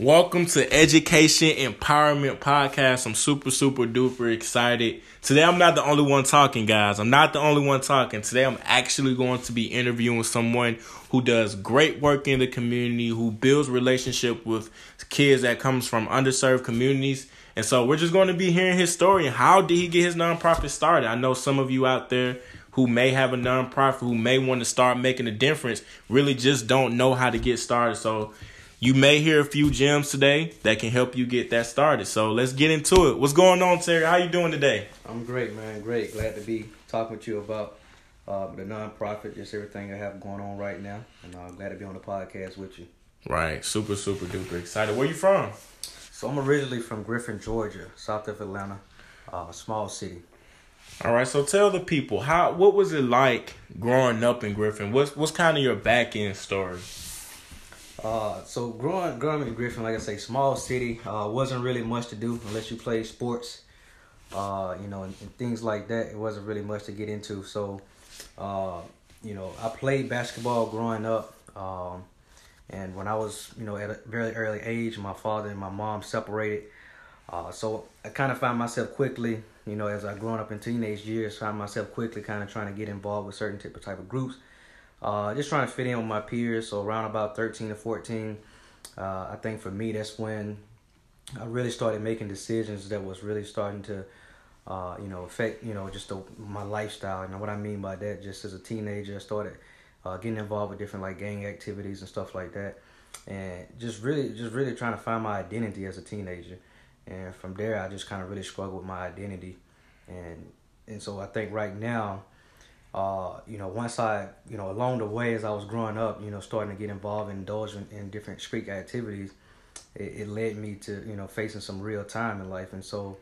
Welcome to Education Empowerment Podcast. I'm super, super duper excited. Today, I'm not the only one talking, guys. I'm not the only one talking. Today, I'm actually going to be interviewing someone who does great work in the community, who builds relationship with kids that comes from underserved communities. And so, we're just going to be hearing his story and how did he get his nonprofit started. I know some of you out there who may have a nonprofit, who may want to start making a difference, really just don't know how to get started. So, you may hear a few gems today that can help you get that started. So let's get into it. What's going on, Terry? How you doing today? I'm great, man. Great. Glad to be talking with you about uh, the nonprofit, just everything I have going on right now, and I'm uh, glad to be on the podcast with you. Right. Super, super duper excited. Where you from? So I'm originally from Griffin, Georgia, south of Atlanta, uh, a small city. All right. So tell the people how what was it like growing up in Griffin? What's what's kind of your back end story? Uh, so growing growing in Griffin, like I say, small city, uh, wasn't really much to do unless you play sports, uh, you know, and, and, things like that. It wasn't really much to get into. So, uh, you know, I played basketball growing up, um, and when I was, you know, at a very early age, my father and my mom separated. Uh, so I kind of found myself quickly, you know, as I grown up in teenage years, found myself quickly kind of trying to get involved with certain type of type of groups uh, just trying to fit in with my peers. So around about 13 to 14, uh, I think for me that's when I really started making decisions that was really starting to, uh, you know, affect you know just the, my lifestyle. And what I mean by that, just as a teenager, I started uh, getting involved with different like gang activities and stuff like that, and just really just really trying to find my identity as a teenager. And from there, I just kind of really struggled with my identity, and and so I think right now uh, you know, once I, you know, along the way as I was growing up, you know, starting to get involved and indulge in, in different street activities, it, it, led me to, you know, facing some real time in life. And so,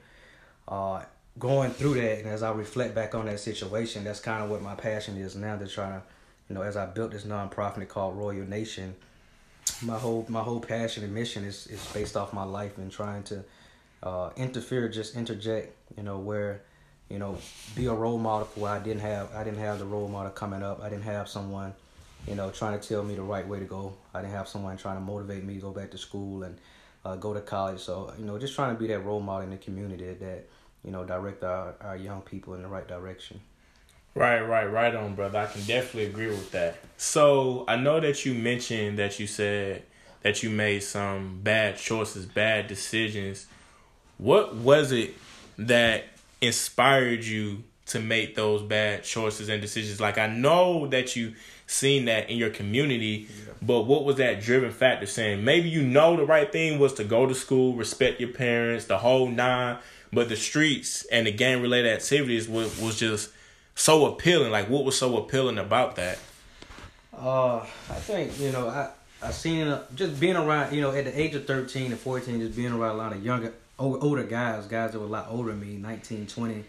uh, going through that, and as I reflect back on that situation, that's kind of what my passion is now. To try to, you know, as I built this nonprofit called Royal Nation, my whole my whole passion and mission is is based off my life and trying to uh, interfere, just interject, you know, where you know, be a role model for I didn't have. I didn't have the role model coming up. I didn't have someone, you know, trying to tell me the right way to go. I didn't have someone trying to motivate me to go back to school and uh, go to college. So you know, just trying to be that role model in the community that you know direct our our young people in the right direction. Right, right, right on, brother. I can definitely agree with that. So I know that you mentioned that you said that you made some bad choices, bad decisions. What was it that inspired you to make those bad choices and decisions? Like I know that you seen that in your community, yeah. but what was that driven factor saying? Maybe you know the right thing was to go to school, respect your parents, the whole nine, but the streets and the gang related activities was was just so appealing. Like what was so appealing about that? Uh, I think you know I I seen uh, just being around you know at the age of thirteen and fourteen, just being around a lot of younger older guys, guys that were a lot older than me, 19, 20.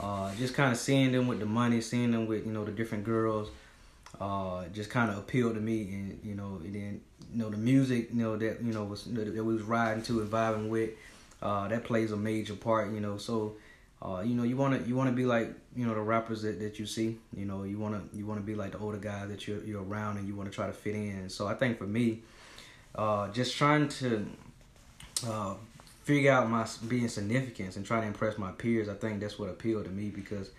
Uh, just kind of seeing them with the money, seeing them with you know the different girls, uh, just kind of appealed to me, and you know, and then you know the music, you know that you know was that we was riding to and vibing with, uh, that plays a major part, you know. So, uh, you know, you wanna you wanna be like you know the rappers that, that you see, you know, you wanna you wanna be like the older guys that you're you're around, and you wanna try to fit in. So I think for me, uh, just trying to uh, figure out my being significance and try to impress my peers. I think that's what appealed to me because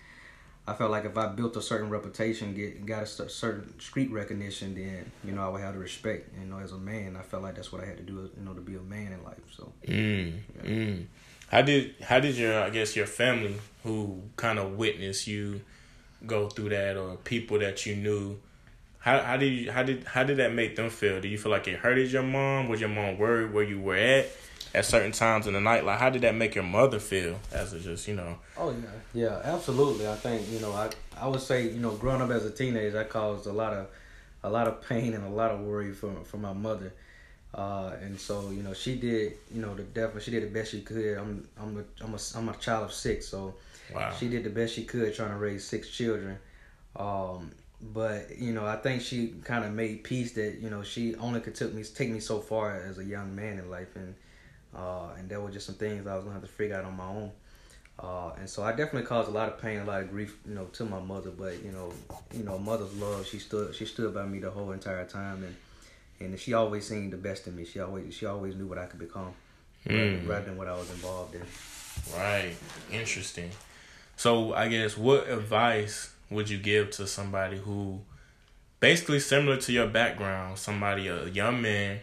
I felt like if I built a certain reputation, get got a certain street recognition, then you know I would have the respect. You know, as a man, I felt like that's what I had to do, you know, to be a man in life. So. Mm, yeah. mm. How did how did your I guess your family who kind of witnessed you go through that or people that you knew how how did you how did how did that make them feel? Do you feel like it hurted your mom? Was your mom worried where you were at? At certain times in the night. Like, how did that make your mother feel? As a just you know. Oh yeah, yeah, absolutely. I think you know, I I would say you know, growing up as a teenager, I caused a lot of a lot of pain and a lot of worry for for my mother. Uh, and so you know she did you know the definitely she did the best she could. I'm I'm a, I'm a I'm a child of six, so wow. she did the best she could trying to raise six children. Um, but you know I think she kind of made peace that you know she only could took me take me so far as a young man in life, and uh, and there were just some things I was gonna have to figure out on my own. Uh, and so I definitely caused a lot of pain, a lot of grief, you know, to my mother. But you know, you know, mother's love. She stood, she stood by me the whole entire time, and and she always seen the best in me. She always she always knew what I could become, Mm. rather than what I was involved in. Right. Interesting. So I guess what advice would you give to somebody who basically similar to your background, somebody a young man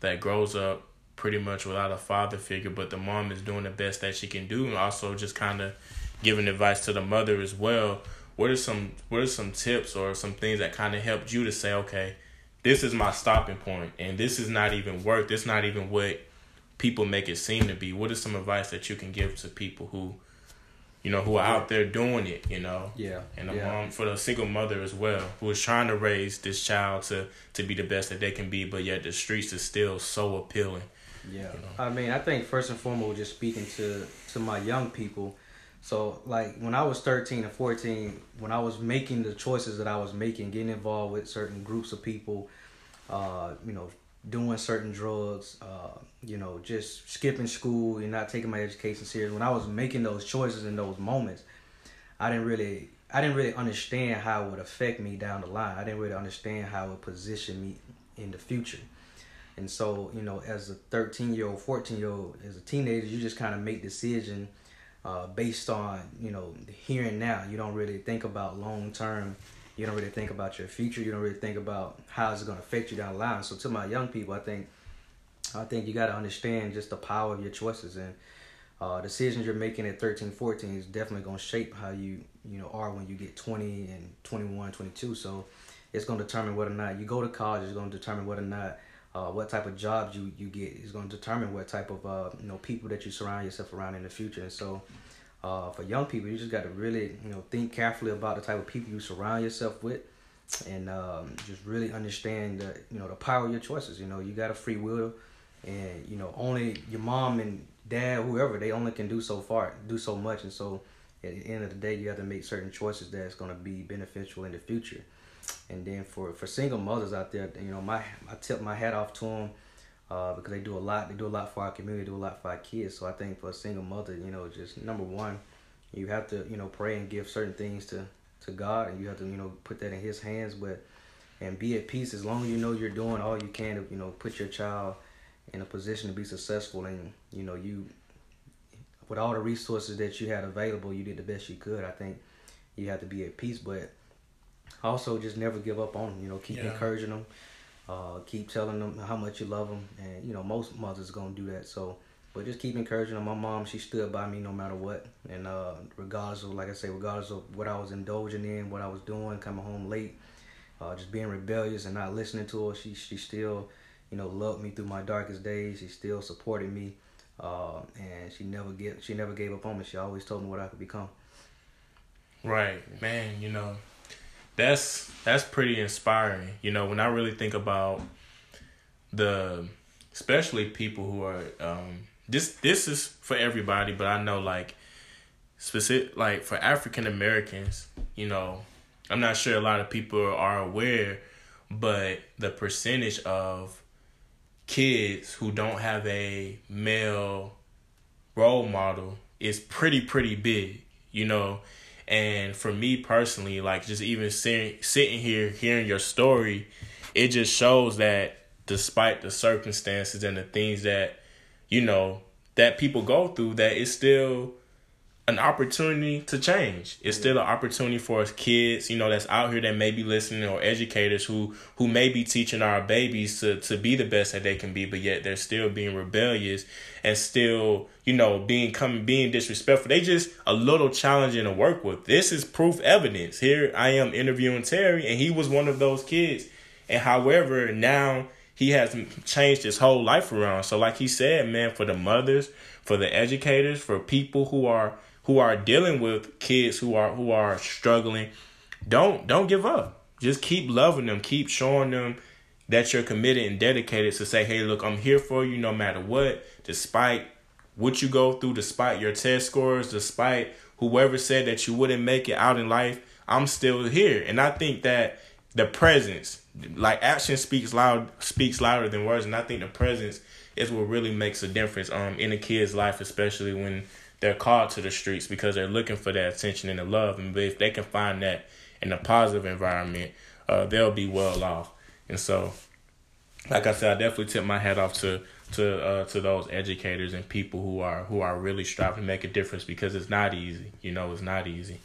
that grows up pretty much without a father figure, but the mom is doing the best that she can do and also just kind of giving advice to the mother as well. What are some what are some tips or some things that kind of helped you to say, okay, this is my stopping point and this is not even work. This not even what people make it seem to be. What is some advice that you can give to people who you know, who are out there doing it, you know. Yeah, And a yeah. mom for the single mother as well, who is trying to raise this child to to be the best that they can be, but yet the streets is still so appealing. Yeah, You know? I mean, I think first and foremost, just speaking to to my young people. So, like when I was thirteen and fourteen, when I was making the choices that I was making, getting involved with certain groups of people, uh, you know, doing certain drugs, uh, you know, just skipping school and not taking my education serious. When I was making those choices in those moments, I didn't really, I didn't really understand how it would affect me down the line. I didn't really understand how it would position me in the future. And so, you know, as a 13 year old, 14 year old, as a teenager, you just kind of make decision uh, based on, you know, here and now. You don't really think about long term. You don't really think about your future. You don't really think about how it's going to affect you down the line. So, to my young people, I think, I think you got to understand just the power of your choices and uh, decisions you're making at 13, 14 is definitely going to shape how you, you know, are when you get 20 and 21, 22. So, it's going to determine whether or not you go to college. It's going to determine whether or not uh, what type of jobs you, you get is going to determine what type of uh, you know people that you surround yourself around in the future. And so, uh, for young people, you just got to really you know think carefully about the type of people you surround yourself with, and um, just really understand the you know the power of your choices. You know, you got a free will, and you know only your mom and dad, whoever, they only can do so far, do so much. And so, at the end of the day, you have to make certain choices that's going to be beneficial in the future. And then for for single mothers out there, you know, my I tip my hat off to them uh, because they do a lot. They do a lot for our community, do a lot for our kids. So I think for a single mother, you know, just number one, you have to you know pray and give certain things to to God, and you have to you know put that in His hands. But and be at peace as long as you know you're doing all you can to you know put your child in a position to be successful, and you know you with all the resources that you had available, you did the best you could. I think you have to be at peace, but also just never give up on them. You know, keep Yeah. encouraging them, uh, keep telling them how much you love them, and you know most mothers gonna do that. So, but just keep encouraging them. My mom, she stood by me no matter what, and uh, regardless of like I say, regardless of what I was indulging in, what I was doing, coming home late, uh, just being rebellious and not listening to her, she she still, you know, loved me through my darkest days. She still supported me. Uh, and she never get she never gave up on me. She always told me what I could become. Right, man. You know, that's that's pretty inspiring. You know, when I really think about the, especially people who are um this this is for everybody, but I know like specific like for African Americans, you know, I'm not sure a lot of people are aware, but the percentage of kids who don't have a male role model is pretty pretty big, you know. And for me personally, like just even sitting sitting here hearing your story, it just shows that despite the circumstances and the things that you know that people go through, that it's still an opportunity to change. It's still an opportunity for us kids, you know, that's out here that may be listening or educators who who may be teaching our babies to to be the best that they can be, but yet they're still being rebellious and still, you know, being coming being disrespectful. They just a little challenging to work with. This is proof evidence. Here I am interviewing Terry and he was one of those kids. And however, now he has changed his whole life around. So like he said, man, for the mothers, for the educators, for people who are who are dealing with kids who are who are struggling, don't don't give up. Just keep loving them, keep showing them that you're committed and dedicated to say, "Hey, look, I'm here for you no matter what, despite what you go through, despite your test scores, despite whoever said that you wouldn't make it out in life, I'm still here." And I think that the presence, like action speaks loud speaks louder than words, and I think the presence is what really makes a difference um in a kid's life, especially when they're called to the streets because they're looking for that attention and the love. And if they can find that in a positive environment, uh, they'll be well off. And so, like I said, I definitely tip my hat off to to uh, to those educators and people who are who are really striving to make a difference because it's not easy. You know, it's not easy.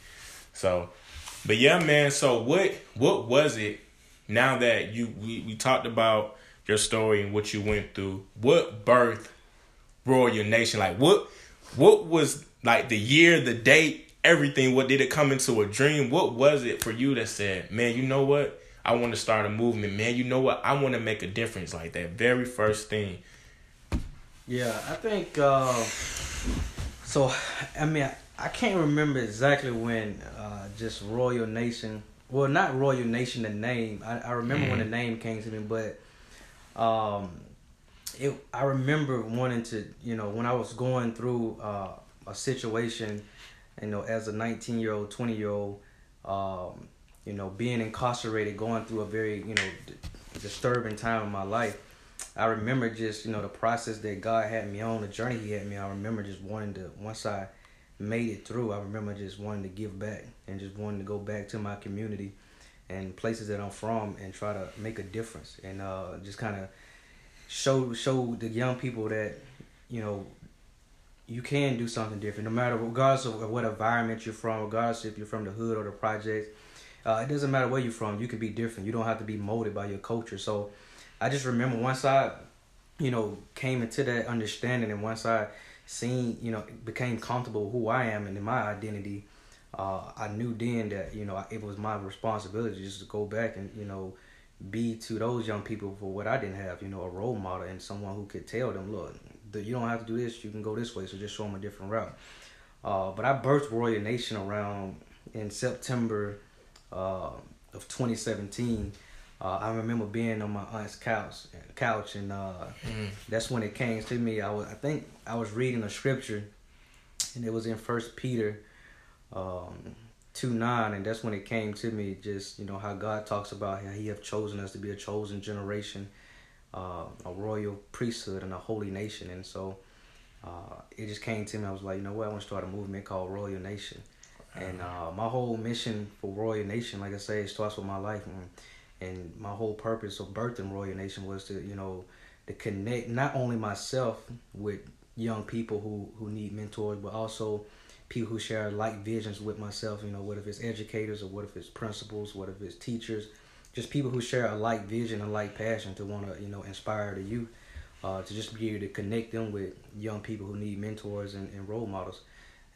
So, but yeah, man. So what what was it? Now that you we, we talked about your story and what you went through, what birth Royal Nation? Like what what was like the year, the date, everything? What did it come into a dream? What was it for you that said, man, you know what? I want to start a movement, man. You know what? I want to make a difference. Like that very first thing. Yeah, I think. Uh, so, I mean, I, can't remember exactly when uh, just Royal Nation. Well, not Royal Nation, the name. I, I remember mm when the mm-hmm. name came to me, but um, it. I remember wanting to, you know, when I was going through uh, a situation, you know, as a 19 year old, 20 year old. Um, you know, being incarcerated, going through a very, you know, d- disturbing time in my life. I remember just, you know, the process that God had me on, the journey He had me. I remember just wanting to, once I made it through, I remember just wanting to give back and just wanting to go back to my community and places that I'm from and try to make a difference and uh, just kind of show show the young people that, you know, you can do something different no matter regardless of what environment you're from, regardless if you're from the hood or the projects uh, it doesn't matter where you're from. You can be different. You don't have to be molded by your culture. So I just remember once I, you know, came into that understanding and once I seen, you know, became comfortable who I am and in my identity, uh, I knew then that, you know, it was my responsibility just to go back and, you know, be to those young people for what I didn't have, you know, a role model and someone who could tell them, look, you don't have to do this, you can go this way, so just show them a different route. Uh, but I birthed Royal Nation around in September uh, of 2017. Uh, I remember being on my aunt's couch, couch, and uh, mm. that's when it came to me. I was, I think, I was reading a scripture, and it was in First Peter, um, two nine, and that's when it came to me. Just you know how God talks about how He have chosen us to be a chosen generation, uh, a royal priesthood, and a holy nation, and so uh, it just came to me. I was like, you know what, I want to start a movement called Royal Nation and uh, my whole mission for Royal Nation, like I say, it starts with my life, and, and my whole purpose of birthing Royal Nation was to, you know, to connect not only myself with young people who who need mentors, but also people who share like visions with myself. You know, what if it's educators or what if it's principals, what if it's teachers, just people who share a like vision and like passion to want to you know inspire the youth, uh, to just be able to connect them with young people who need mentors and, and role models.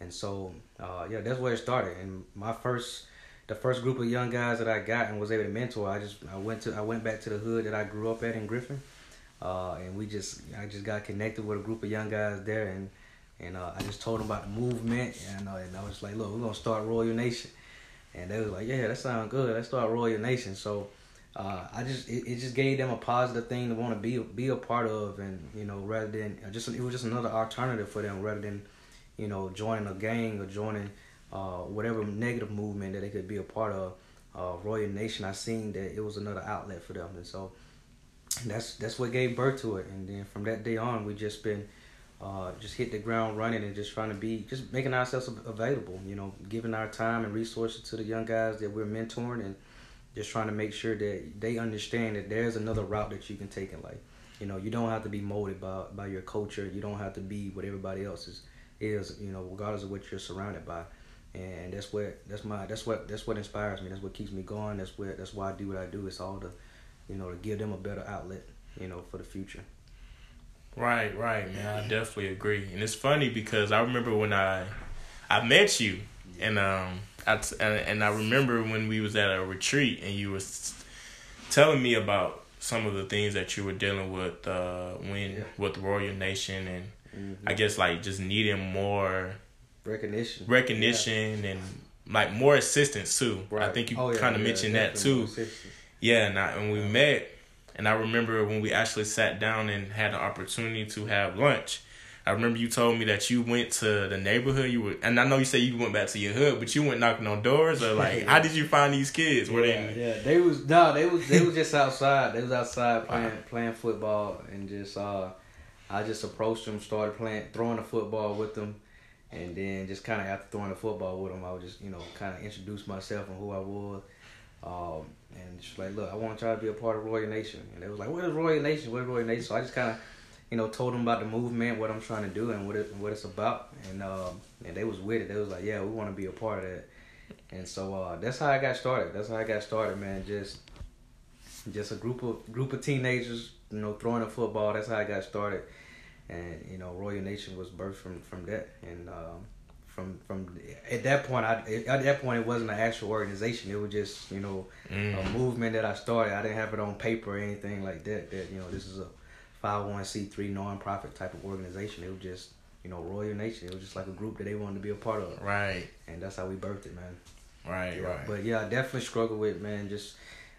And so, uh, yeah, that's where it started. And my first, the first group of young guys that I got and was able to mentor, I just I went to I went back to the hood that I grew up at in Griffin, uh, and we just I just got connected with a group of young guys there, and and uh, I just told them about the movement, and, uh, and I was like, look, we're gonna start Royal Nation, and they was like, yeah, that sounds good. Let's start Royal Nation. So. Uh, I just it, it just gave them a positive thing to want to be be a part of, and you know, rather than just it was just another alternative for them rather than you know, joining a gang or joining uh, whatever negative movement that they could be a part of. Uh, Royal Nation, I seen that it was another outlet for them, and so that's that's what gave birth to it. And then from that day on, we just been uh, just hit the ground running and just trying to be just making ourselves available. You know, giving our time and resources to the young guys that we're mentoring, and just trying to make sure that they understand that there's another route that you can take in life. You know, you don't have to be molded by by your culture. You don't have to be what everybody else is is you know regardless of what you're surrounded by and that's what that's my that's what that's what inspires me that's what keeps me going that's what that's why i do what i do it's all to you know to give them a better outlet you know for the future right right man i definitely agree and it's funny because i remember when i i met you and um I, and I remember when we was at a retreat and you was telling me about some of the things that you were dealing with uh, when yeah. with Royal Nation and Mm-hmm. I guess like just needing more recognition, recognition, yeah. and like more assistance too. Right. I think you oh, yeah, kind of mentioned that too. Yeah, and, I, and we met, and I remember when we actually sat down and had an opportunity to have lunch. I remember you told me that you went to the neighborhood. You were, and I know you say you went back to your hood, but you went knocking on doors. Or like, how did you find these kids? Were yeah, they? Yeah, they was no, they was they was just outside. They was outside playing wow. playing football and just uh I just approached them, started playing, throwing the football with them, and then just kind of after throwing the football with them, I would just you know kind of introduce myself and who I was, Um, and she's like, look, I want y'all to be a part of Royal Nation. And they was like, what is Royal Nation? What is Royal Nation? So I just kind of, you know, told them about the movement, what I'm trying to do, and what it what it's about. And um, and they was with it. They was like, yeah, we want to be a part of that. And so uh, that's how I got started. That's how I got started, man. Just just a group of group of teenagers, you know, throwing a football. That's how I got started. And you know, Royal Nation was birthed from from that. And um, from from at that point, I at that point it wasn't an actual organization. It was just you know mm. a movement that I started. I didn't have it on paper or anything like that. That you know, this is a 501c3 nonprofit type of organization. It was just you know Royal Nation. It was just like a group that they wanted to be a part of. Right. And that's how we birthed it, man. Right. Yeah. Right. But yeah, I definitely struggle with man. Just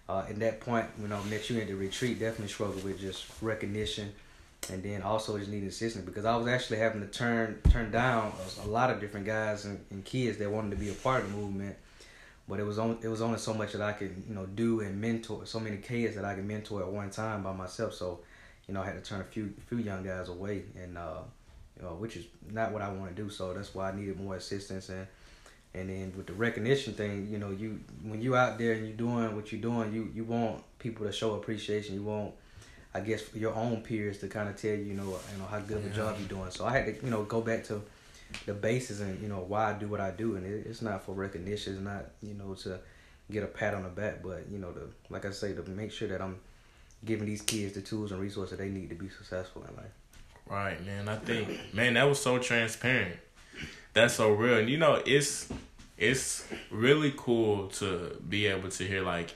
uh, at that point, when I met you in the retreat, definitely struggle with just recognition and then also just needed assistance because I was actually having to turn turn down a, lot of different guys and, and, kids that wanted to be a part of the movement, but it was only it was only so much that I could you know do and mentor so many kids that I could mentor at one time by myself. So, you know, I had to turn a few few young guys away, and uh, you know, which is not what I want to do. So that's why I needed more assistance and. And then with the recognition thing, you know, you when you out there and you're doing what you're doing, you you want people to show appreciation. You want I guess your own peers to kind of tell you, you know, you know how good of a job you're doing. So I had to, you know, go back to the basis and you know why I do what I do, and it, it's not for recognition, it's not you know to get a pat on the back, but you know to like I say to make sure that I'm giving these kids the tools and resources they need to be successful in life. Right, man. I think, man, that was so transparent. That's so real, and you know, it's it's really cool to be able to hear like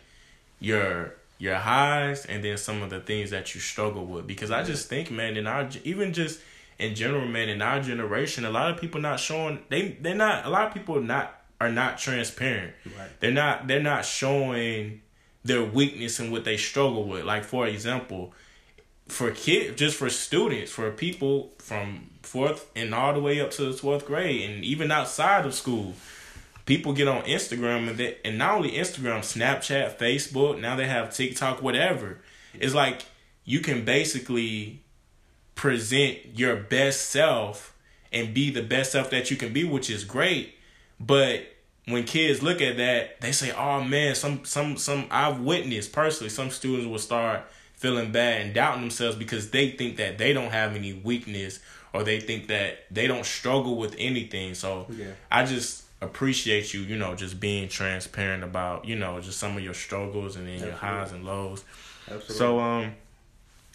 your your highs and then some of the things that you struggle with. Because I just think man in our even just in general man in our generation a lot of people not showing they they're not a lot of people not are not transparent. Right. they're not they're not showing their weakness and what they struggle with. Like for example for kids just for students for people from fourth and all the way up to the 12th grade and even outside of school people get on Instagram and they, and not only Instagram, Snapchat, Facebook, now they have TikTok, whatever. It's like you can basically present your best self and be the best self that you can be, which is great. But when kids look at that, they say, "Oh man, some some some I've witnessed personally some students will start feeling bad and doubting themselves because they think that they don't have any weakness or they think that they don't struggle with anything." So yeah. I just appreciate you, you know, just being transparent about, you know, just some of your struggles and then Absolutely. your highs and lows. Absolutely. So um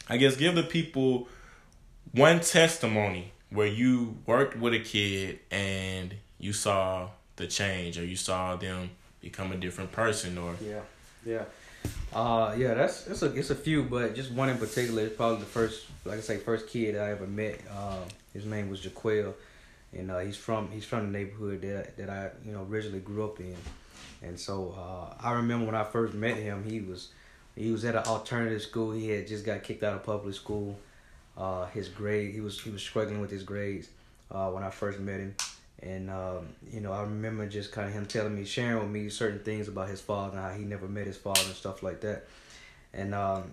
I guess give the people one testimony where you worked with a kid and you saw the change or you saw them become a different person or Yeah. Yeah. Uh yeah, that's it's a it's a few, but just one in particular is probably the first like I say, first kid I ever met. Uh, his name was Jaquel and uh, he's from he's from the neighborhood that that I you know originally grew up in, and so uh, I remember when I first met him, he was he was at an alternative school. He had just got kicked out of public school. Uh, his grade he was he was struggling with his grades uh, when I first met him, and um, you know I remember just kind of him telling me sharing with me certain things about his father and how he never met his father and stuff like that, and. Um,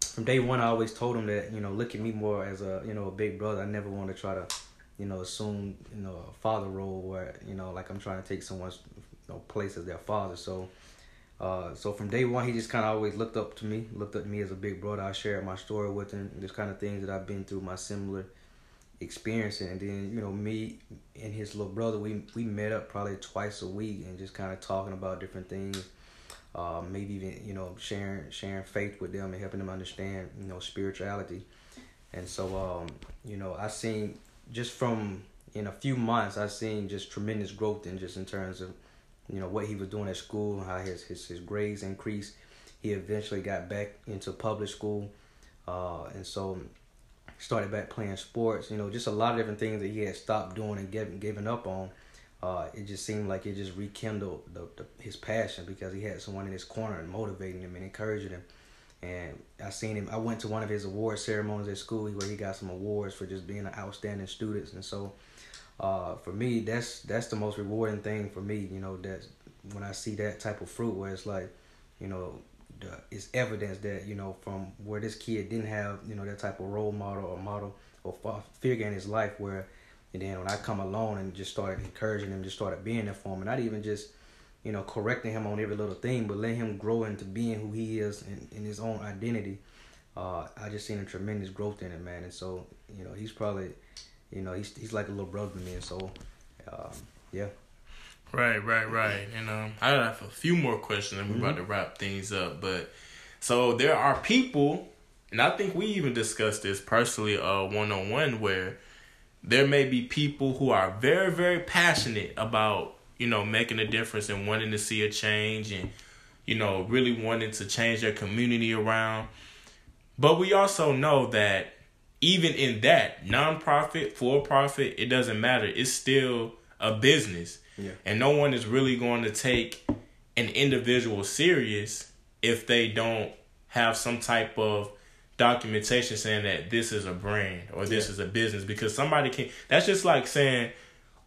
from day one, I always told him that you know, look at me more as a you know a big brother. I never want to try to you know, assume, you know, a father role where, you know, like I'm trying to take someone's you know, place as their father. So, uh, so from day one, he just kind of always looked up to me, looked at me as a big brother. I shared my story with him, this kind of things that I've been through, my similar experiencing. And then, you know, me and his little brother, we, we met up probably twice a week and just kind of talking about different things. Uh, maybe even, you know, sharing, sharing faith with them and helping them understand, you know, spirituality. And so, um, you know, I seen just from in a few months, I've seen just tremendous growth in just in terms of, you know, what he was doing at school, how his his, his grades increased. He eventually got back into public school, uh, and so started back playing sports. You know, just a lot of different things that he had stopped doing and given given up on. Uh, it just seemed like it just rekindled the, the, his passion because he had someone in his corner and motivating him and encouraging him. And I seen him. I went to one of his award ceremonies at school where he got some awards for just being an outstanding student. And so, uh, for me, that's that's the most rewarding thing for me. You know, that when I see that type of fruit, where it's like, you know, the, it's evidence that you know from where this kid didn't have you know that type of role model or model or figure in his life where and then when I come along and just started encouraging him, just started being there for him, and not even just you know, correcting him on every little thing, but letting him grow into being who he is in, in his own identity. Uh, I just seen a tremendous growth in him, man. And so, you know, he's probably, you know, he's he's like a little brother to me. And so, um, yeah. Right, right, right. And um, I have a few more questions, and we're mm-hmm. about to wrap things up. But so there are people, and I think we even discussed this personally, uh, one on one, where there may be people who are very, very passionate about you know making a difference and wanting to see a change, and you know really wanting to change their community around. But we also know that even in that nonprofit, for profit, it doesn't matter. It's still a business yeah. And no one is really going to take an individual serious if they don't have some type of documentation saying that this is a brand or this yeah. is a business because somebody can that's just like saying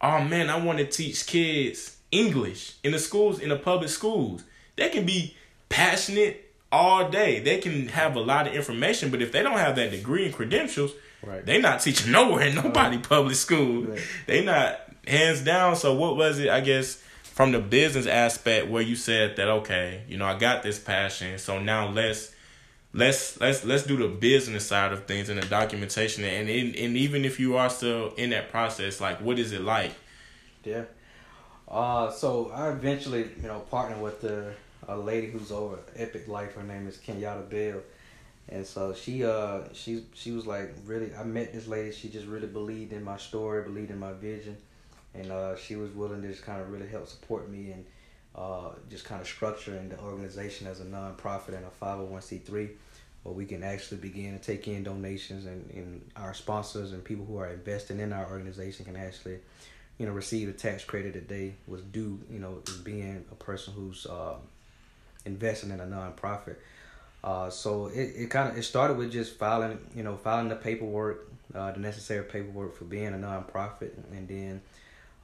oh man i want to teach kids english in the schools in the public schools they can be passionate all day they can have a lot of information but if they don't have that degree and credentials right. they not teaching nowhere in nobody right. public school right. they not hands down. So what was it? I guess from the business aspect where you said that okay, you know, I got this passion, so now let's let's let's let's do the business side of things and the documentation and and, and even if you are still in that process, like what is it like? Yeah. Uh, so I eventually, you know, partnered with the a lady who's over Epic Life. Her name is Kenyatta Bell. And so she uh she she was like really I met this lady, she just really believed in my story, believed in my vision and uh, she was willing to just kind of really help support me and uh, just kind of structuring the organization as a nonprofit and a 501c3 where we can actually begin to take in donations and, and our sponsors and people who are investing in our organization can actually you know receive the tax credit that they was due you know being a person who's uh, investing in a nonprofit uh, so it, it kind of it started with just filing you know filing the paperwork uh, the necessary paperwork for being a nonprofit and then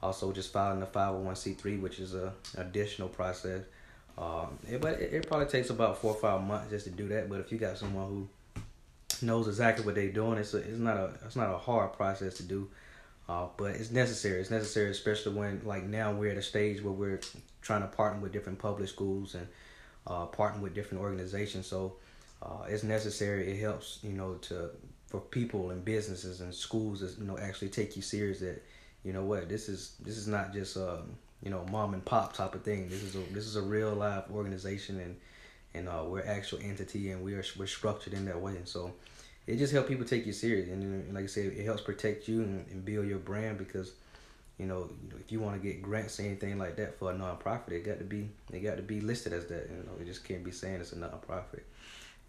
also, just filing the 501c3, which is a additional process. Um, it, but it, it, probably takes about four or five months just to do that. But if you got someone who knows exactly what they're doing, it's a, it's not a it's not a hard process to do. Uh, but it's necessary. It's necessary, especially when like now we're at a stage where we're trying to partner with different public schools and uh, partner with different organizations. So uh, it's necessary. It helps you know to for people and businesses and schools that you know actually take you serious that you know what this is this is not just um, you know mom and pop type of thing this is a this is a real life organization and and uh, we're actual entity and we are we're structured in that way and so it just helps people take you serious and, like I said it helps protect you and, and build your brand because you know, if you want to get grants or anything like that for a nonprofit, it got to be it got to be listed as that. You know, it just can't be saying it's a nonprofit.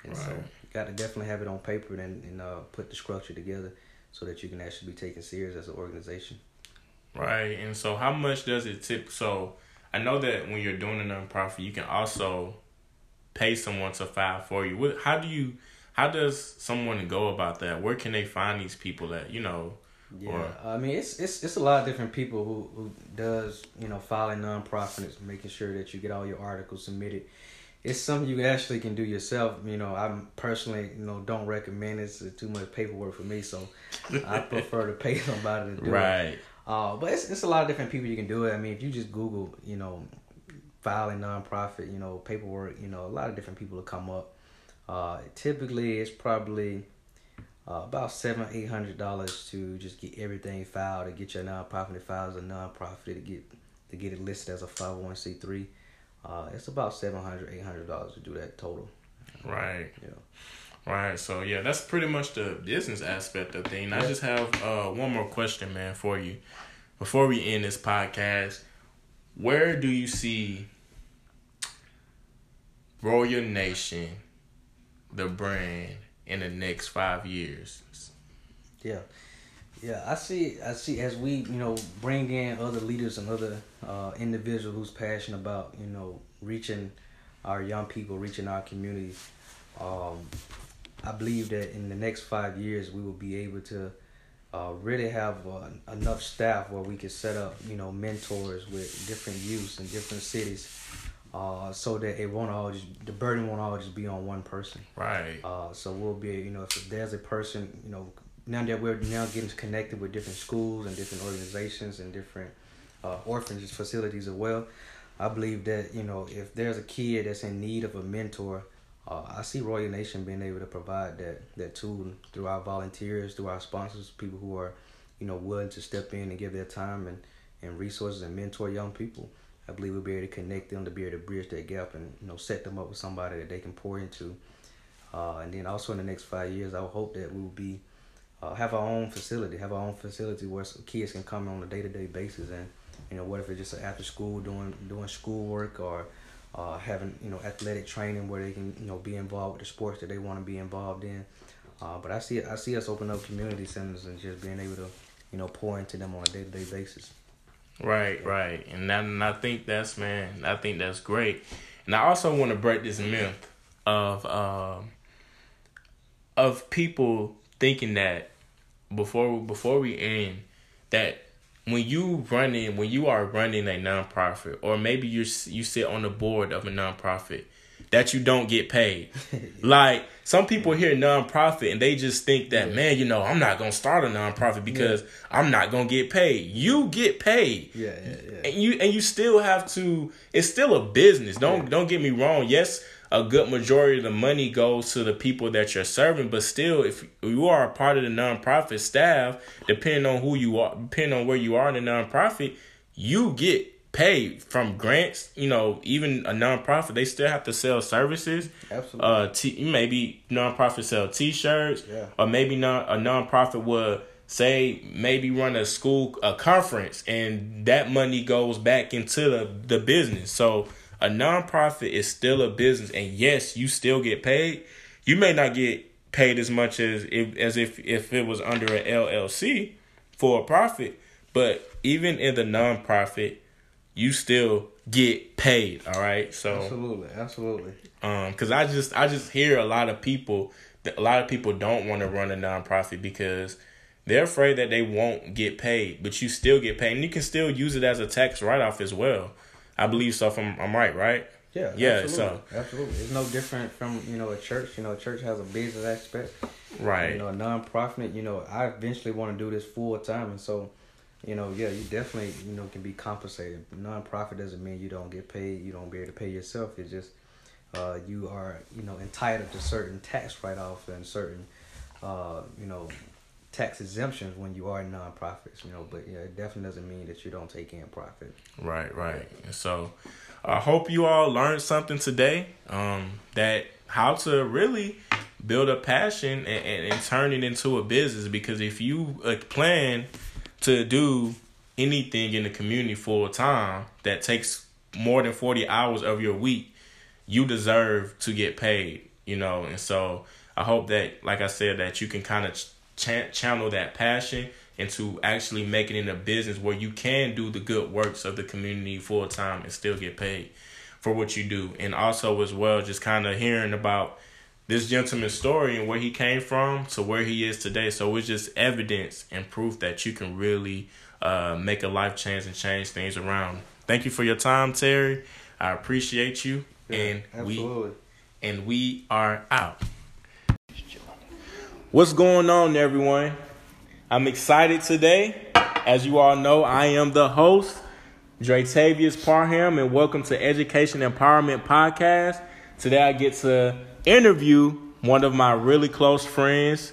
And right. so you got to definitely have it on paper and and uh, put the structure together so that you can actually be taken serious as an organization. Right. And so how much does it tip so I know that when you're doing a nonprofit you can also pay someone to file for you. What how do you how does someone go about that? Where can they find these people that, you know? Yeah, or, I mean it's it's it's a lot of different people who who does you know filing nonprofits, making sure that you get all your articles submitted. It's something you actually can do yourself. You know, I'm personally you know don't recommend it. It's too much paperwork for me, so I prefer to pay somebody to do right. it. Right. Uh, but it's it's a lot of different people you can do it. I mean, if you just Google, you know, filing nonprofit, you know, paperwork, you know, a lot of different people will come up. Uh, typically, it's probably uh, about seven, eight hundred dollars to just get everything filed to get your nonprofit filed as a nonprofit to get to get it listed as a five hundred oh one c three. Uh, it's about seven hundred, eight hundred dollars to do that total. Right. Yeah. Right. So yeah, that's pretty much the business aspect of thing. I just have uh, one more question, man, for you. Before we end this podcast, where do you see Royal Nation, the brand, in the next five years? Yeah. Yeah, I see. I see as we, you know, bring in other leaders and other uh, individuals who's passionate about, you know, reaching our young people, reaching our community. Um, I believe that in the next five years we will be able to uh, really have uh, enough staff where we can set up, you know, mentors with different youths in different cities, uh, so that it won't all just the burden won't all just be on one person. Right. Uh, so we'll be, you know, if there's a person, you know, now that we're now getting connected with different schools and different organizations and different uh, orphanage facilities as well. I believe that you know if there's a kid that's in need of a mentor, uh, I see Royal Nation being able to provide that that tool through our volunteers, through our sponsors, people who are, you know, willing to step in and give their time and, and resources and mentor young people. I believe we'll be able to connect them to be able to bridge that gap and you know set them up with somebody that they can pour into. Uh, and then also in the next five years, I hope that we will be uh, have our own facility, have our own facility where kids can come on a day to day basis and you know what if it's just after school doing doing schoolwork or uh, having you know athletic training where they can you know be involved with the sports that they want to be involved in. Uh, but I see I see us open up community centers and just being able to you know pour into them on a day to day basis. Right, right, and that, and I think that's man, I think that's great, and I also want to break this myth of um, of people thinking that before before we end that when you running when you are running a nonprofit or maybe you you sit on the board of a nonprofit that you don't get paid. like some people hear nonprofit and they just think that yeah. man, you know, I'm not gonna start a nonprofit because yeah. I'm not gonna get paid. You get paid. Yeah, yeah, yeah. And you and you still have to. It's still a business. Don't yeah. don't get me wrong. Yes, a good majority of the money goes to the people that you're serving. But still, if you are a part of the nonprofit staff, depending on who you are, depending on where you are in the nonprofit, you get paid from grants. You know, even a nonprofit, they still have to sell services. Absolutely. Uh, t- maybe nonprofit sell T-shirts, yeah. or maybe not a nonprofit would say maybe run a school a conference, and that money goes back into the the business. So a nonprofit is still a business, and yes, you still get paid. You may not get paid as much as if, as if if it was under an LLC for a profit, but even in the nonprofit, you still get paid. All right, so absolutely, absolutely. Um, because I just I just hear a lot of people that a lot of people don't want to run a nonprofit because they're afraid that they won't get paid, but you still get paid, and you can still use it as a tax write off as well. I believe so. If I'm, I'm right, right? Yeah, yeah. Absolutely. So absolutely, it's no different from you know a church. You know, a church has a business aspect. Right. You know, a nonprofit. You know, I eventually want to do this full time, and so, you know, yeah, you definitely you know can be compensated. Nonprofit doesn't mean you don't get paid. You don't be able to pay yourself. It's just uh, you are you know entitled to certain tax write offs and certain uh, you know tax exemptions when you are nonprofits, you know, but yeah, it definitely doesn't mean that you don't take in profit. Right, right. So I hope you all learned something today. Um, that how to really build a passion and, and, and turn it into a business because if you plan to do anything in the community full time that takes more than 40 hours of your week, you deserve to get paid, you know. And so I hope that, like I said, that you can kind of ch- channel that passion into actually making it a business where you can do the good works of the community full time and still get paid for what you do. And also as well, just kind of hearing about this gentleman's story and where he came from to where he is today. So it's just evidence and proof that you can really uh, make a life change and change things around. Thank you for your time, Terry. I appreciate you. Yeah, and absolutely. we and we are out. What's going on, everyone? I'm excited today. As you all know, I am the host, Dratavius Parham, and welcome to Education Empowerment Podcast. Today I get to interview one of my really close friends,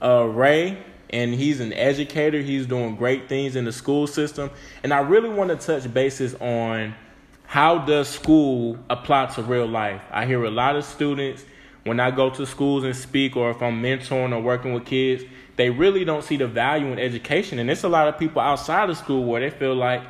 uh, Ray, and he's an educator. He's doing great things in the school system. And I really want to touch bases on how does school apply to real life. I hear a lot of students when I go to schools and speak, or if I'm mentoring or working with kids, they really don't see the value in education. And it's a lot of people outside of school where they feel like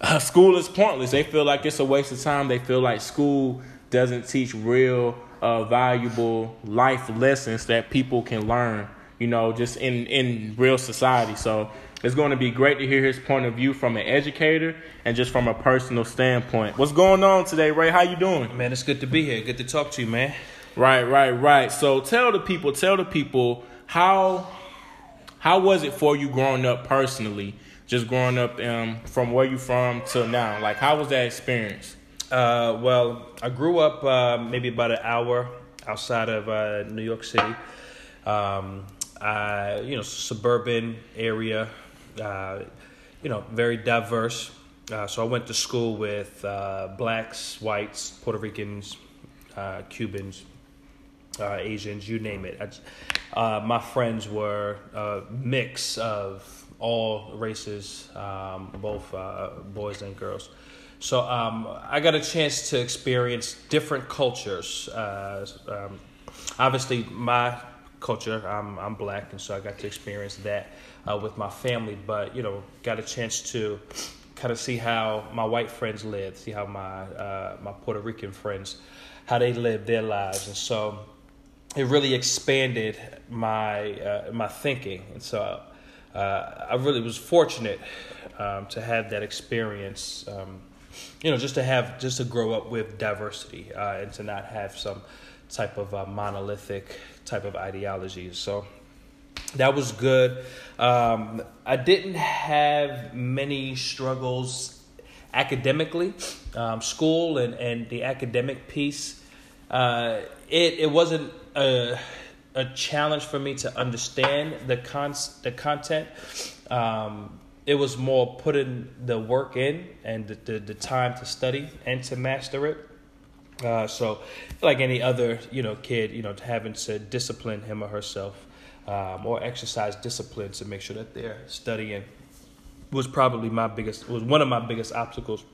uh, school is pointless. They feel like it's a waste of time. They feel like school doesn't teach real, uh, valuable life lessons that people can learn, you know, just in, in real society. So it's going to be great to hear his point of view from an educator and just from a personal standpoint. What's going on today, Ray? How you doing? Man, it's good to be here. Good to talk to you, man. Right, right, right. So tell the people, tell the people how how was it for you growing up personally? Just growing up um, from where you from till now. Like how was that experience? Uh, well, I grew up uh, maybe about an hour outside of uh, New York City. Um, I, you know, suburban area. Uh, you know, very diverse. Uh, so I went to school with uh, blacks, whites, Puerto Ricans, Cubans, uh, Asians, you name it. I, uh, my friends were a mix of all races, um, both uh, boys and girls. So um, I got a chance to experience different cultures. Um, obviously, my culture, I'm, I'm black, and so I got to experience that with my family. But you know, got a chance to kind of see how my white friends live, see how my uh, my Puerto Rican friends, how they live their lives, and so it really expanded my uh, my thinking, and so uh, I really was fortunate um, to have that experience. Um, you know, just to have just to grow up with diversity uh, and to not have some type of uh, monolithic type of ideology. So that was good. Um, I didn't have many struggles academically, um, school and, and the academic piece. Uh, it it wasn't a, a challenge for me to understand the con the content. Um, it was more putting the work in and the, the, the time to study and to master it. Uh, so, like any other you know kid, you know having to discipline him or herself um, or exercise discipline to make sure that they're studying was probably my biggest was one of my biggest obstacles.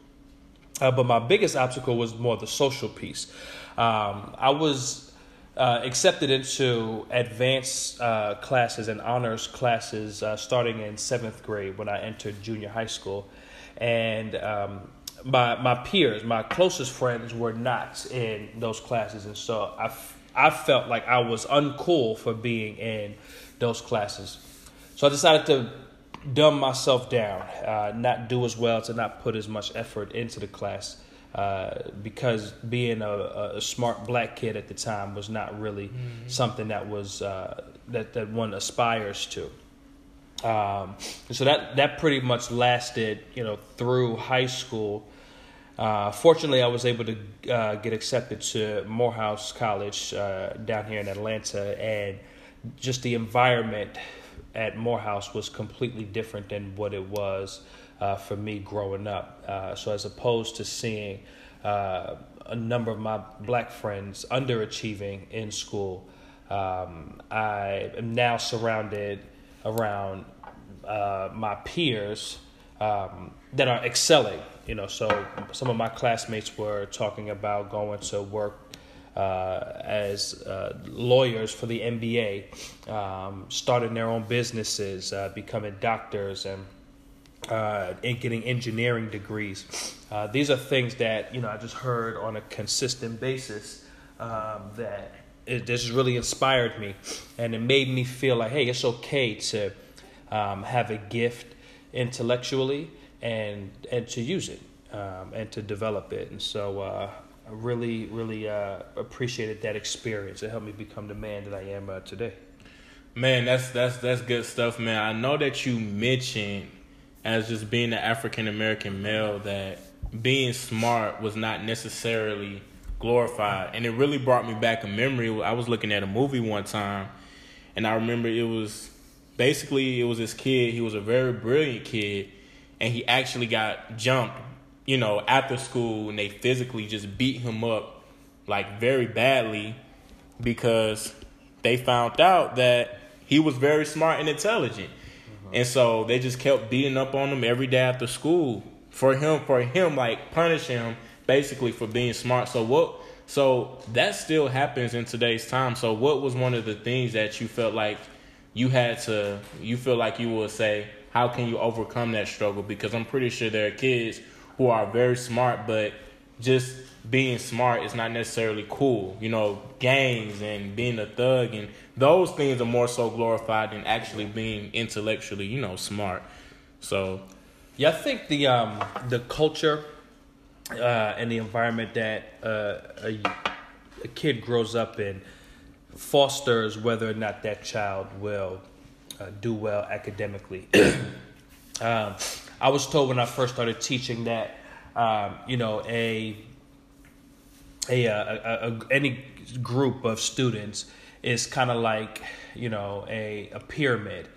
Uh, but my biggest obstacle was more the social piece. Um, I was uh, accepted into advanced uh, classes and honors classes uh, starting in seventh grade when I entered junior high school, and um, my my peers, my closest friends, were not in those classes, and so I I felt like I was uncool for being in those classes. So I decided to dumb myself down, uh, not do as well, to not put as much effort into the class. Uh, because being a, a, smart black kid at the time was not really mm-hmm. something that was uh, that that one aspires to. Um, so that that pretty much lasted, you know, through high school uh, fortunately, I was able to uh, get accepted to Morehouse College uh, down here in Atlanta, and just the environment at Morehouse was completely different than what it was uh, for me growing up. Uh, so, as opposed to seeing uh, a number of my black friends underachieving in school, um, I am now surrounded around my peers um, that are excelling you know, so some of my classmates were talking about going to work uh, as uh, lawyers for the NBA, um, starting their own businesses, uh, becoming doctors, and uh, and getting engineering degrees. Uh, these are things that you know I just heard on a consistent basis um, that it just really inspired me, and it made me feel like, hey, it's okay to um, have a gift intellectually and and to use it um, and to develop it. And so uh, I really, really uh, appreciated that experience. It helped me become the man that I am uh, today. Man, that's that's that's good stuff, man. I know that you mentioned as just being an African American male that being smart was not necessarily glorified, and it really brought me back a memory. I was looking at a movie one time, and I remember it was basically it was this kid. He was a very brilliant kid, and he actually got jumped, you know, after school, and they physically just beat him up like very badly because they found out that he was very smart and intelligent. And so they just kept beating up on him every day after school for him for him like punish him basically for being smart. So what so that still happens in today's time. So what was one of the things that you felt like you had to you feel like you would say how can you overcome that struggle? Because I'm pretty sure there are kids who are very smart, but just being smart is not necessarily cool. You know, gangs and being a thug and those things are more so glorified than actually being intellectually, you know, smart. So, yeah, I think the um the culture uh, and the environment that uh, a, a kid grows up in fosters whether or not that child will uh, do well academically. um, I was told when I first started teaching that um, you know a a, a, a, any group of students is kind of like you know a, a pyramid.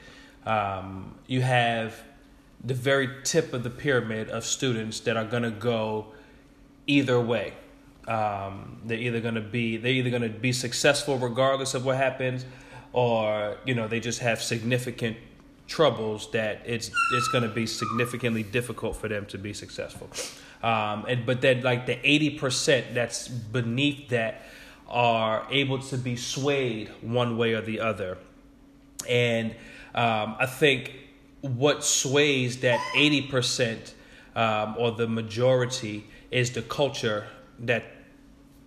Um, you have the very tip of the pyramid of students that are going to go either way. Um, they're either going to be they're either going to be successful regardless of what happens, or you know they just have significant troubles that it's it's going to be significantly difficult for them to be successful. Um, and but then like the eighty percent that's beneath that are able to be swayed one way or the other, and um, I think what sways that eighty percent um, or the majority is the culture that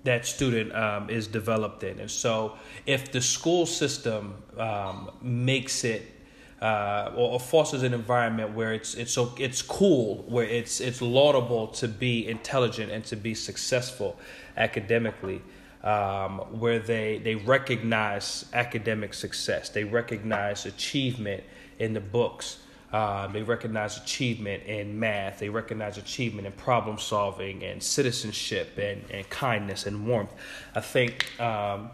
that student um, is developed in. And so, if the school system um, makes it uh, or, or, fosters an environment where it's it's so it's cool, where it's it's laudable to be intelligent and to be successful academically, um, where they they recognize academic success, they recognize achievement in the books. Uh, they recognize achievement in math. They recognize achievement in problem solving and citizenship and, and kindness and warmth. I think, um,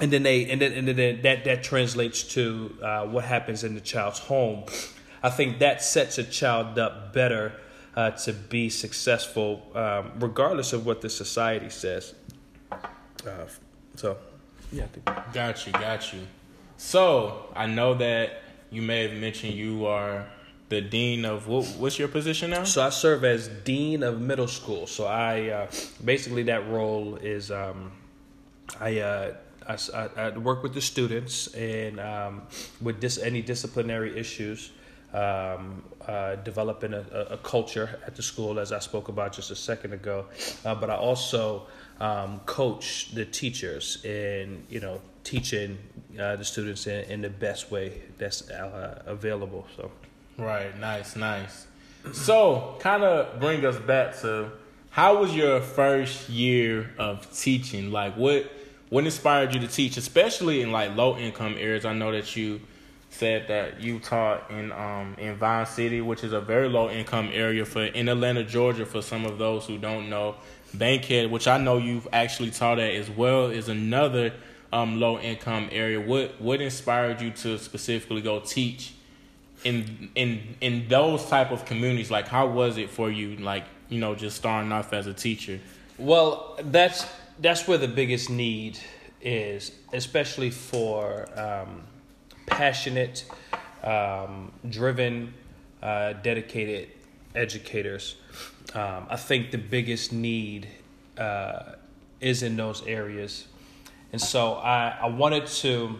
and then they and then, and then that that translates to uh, what happens in the child's home. I think that sets a child up better uh, to be successful, um, regardless of what the society says. Uh, so, yeah, got you, got you. So I know that you may have mentioned you are the dean of what, what's your position now? So I serve as dean of middle school. So I uh, basically that role is um, I, I, I work with the students and um, with dis- any disciplinary issues. Um, uh, developing a, a, culture at the school, as I spoke about just a second ago. Uh, but I also um, coach the teachers in you know teaching uh, the students in, in, the best way that's uh, available. So, right, nice, nice. So, kind of bring us back to how was your first year of teaching? Like, what what inspired you to teach, especially in like low income areas? I know that you said that you taught in um in Vine City, which is a very low income area for in Atlanta, Georgia. For some of those who don't know, Bankhead, which I know you've actually taught at as well, is another um, low income area. What what inspired you to specifically go teach in in in those type of communities? Like, how was it for you? Like, you know, just starting off as a teacher. Well, that's that's where the biggest need is, especially for um, passionate, um, driven, uh, dedicated educators. Um, I think the biggest need uh, is in those areas, and so I, I wanted to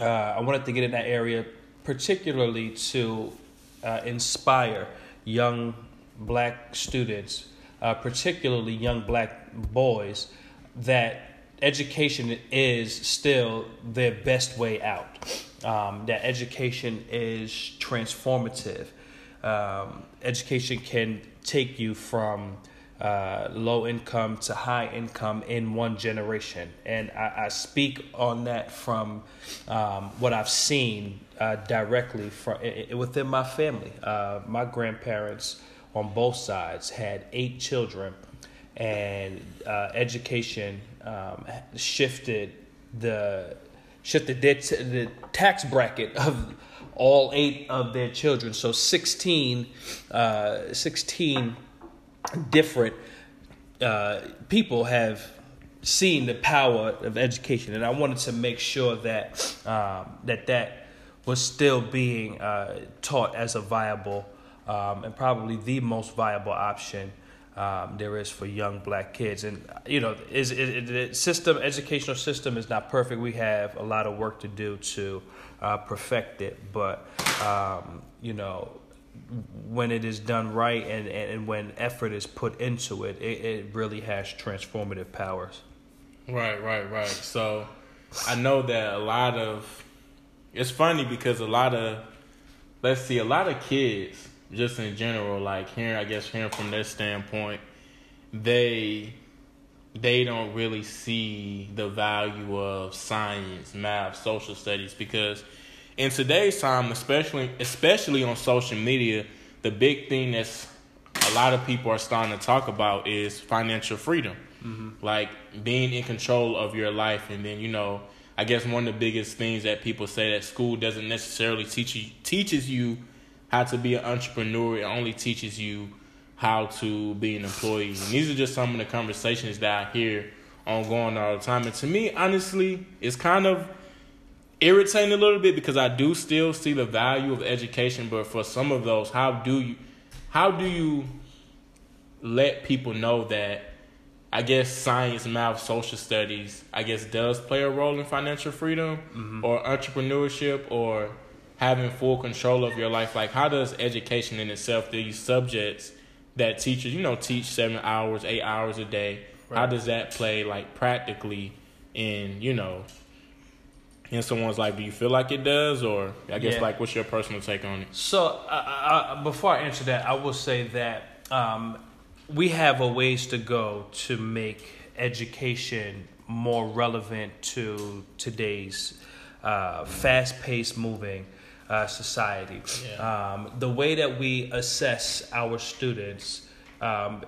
uh, I wanted to get in that area, particularly to uh, inspire young black students, uh, particularly young black boys, that education is still their best way out. Um, that education is transformative. Um, education can take you from uh, low income to high income in one generation. And I, I speak on that from um, what I've seen uh, directly from within my family. Uh, my grandparents on both sides had eight children, and uh, education um, shifted the shifted their t- the tax bracket of all eight of their children. So 16, uh, 16 different uh, people have seen the power of education, and I wanted to make sure that um, that that was still being uh, taught as a viable um, and probably the most viable option um, there is for young black kids. And you know, is, is, the system educational system is not perfect. We have a lot of work to do to uh, perfect it, but um, you know, when it is done right and, and when effort is put into it, it, it really has transformative powers. Right, right, right. So I know that a lot of it's funny because a lot of let's see, a lot of kids just in general, like hearing I guess hearing from their standpoint, they they don't really see the value of science, math, social studies because in today's time, especially especially on social media, the big thing that's a lot of people are starting to talk about is financial freedom. Mm-hmm. Like being in control of your life and then, you know, I guess one of the biggest things that people say that school doesn't necessarily teach you teaches you how to be an entrepreneur. It only teaches you how to be an employee. And these are just some of the conversations that I hear ongoing all the time. And to me, honestly, it's kind of irritating a little bit because I do still see the value of education, but for some of those, how do you how do you let people know that I guess science, math, social studies, I guess does play a role in financial freedom mm-hmm. or entrepreneurship or having full control of your life. Like how does education in itself, these subjects that teachers, you know, teach seven hours, eight hours a day, right. how does that play like practically in, you know, in someone's life? Do you feel like it does, or I guess yeah. like what's your personal take on it? So uh, before I answer that, I will say that um, we have a ways to go to make education more relevant to today's uh, fast-paced, moving uh, society. Yeah. Um, the way that we assess our students um,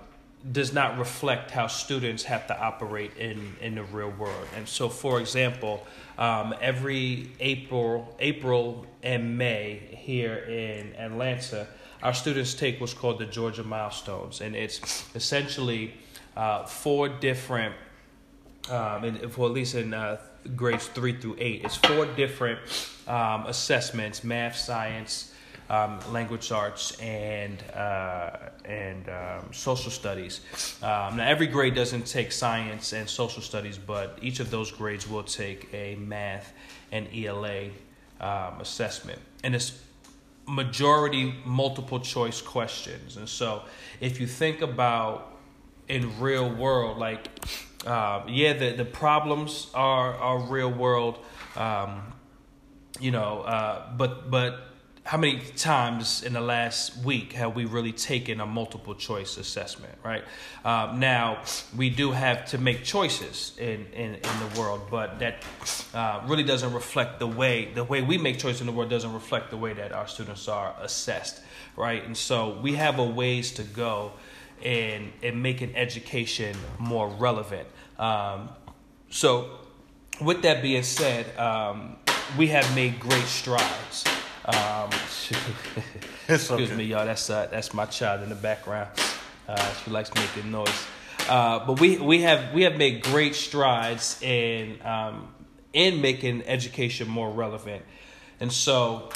does not reflect how students have to operate in, in the real world. And so, for example, um, every April, April and May here in Atlanta, our students take what's called the Georgia Milestones, and it's essentially uh, four different, um, in, for at least in uh, grades three through eight, it's four different um, assessments: math, science, um, language arts, and uh, and um, social studies. Um, now, every grade doesn't take science and social studies, but each of those grades will take a math and ELA um, assessment, and it's majority multiple choice questions. And so, if you think about in real world, like uh, yeah, the the problems are are real world. Um, you know, uh, but but how many times in the last week have we really taken a multiple choice assessment, right? Um, now, we do have to make choices in, in, in the world, but that uh, really doesn't reflect the way, the way we make choices in the world doesn't reflect the way that our students are assessed, right? And so we have a ways to go in, in making education more relevant. Um, so, with that being said, um, we have made great strides. Um, excuse okay. me, y'all. That's uh, that's my child in the background. Uh, she likes making noise. Uh, but we we have we have made great strides in um, in making education more relevant, and so.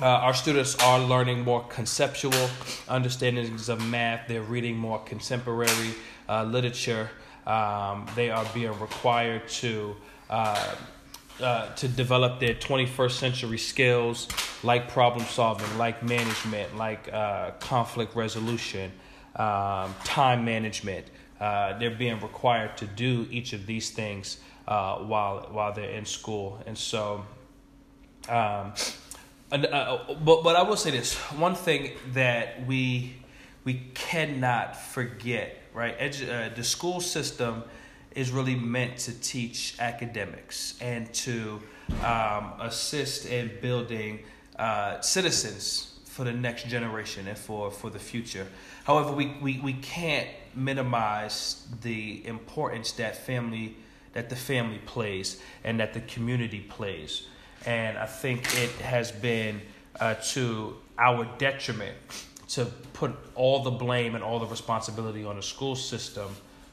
Uh, our students are learning more conceptual understandings of math. They're reading more contemporary uh, literature. Um, they are being required to uh, uh, to develop their 21st century skills like problem solving, like management, like uh, conflict resolution, um, time management. Uh, they're being required to do each of these things while while they're in school, and so. Um, uh, but but I will say this one thing that we we cannot forget, right? Edu- the school system is really meant to teach academics and to um, assist in building uh, citizens for the next generation and for, for the future. However, we, we, we can't minimize the importance that family that the family plays and that the community plays. And I think it has been uh, to our detriment to put all the blame and all the responsibility on the school system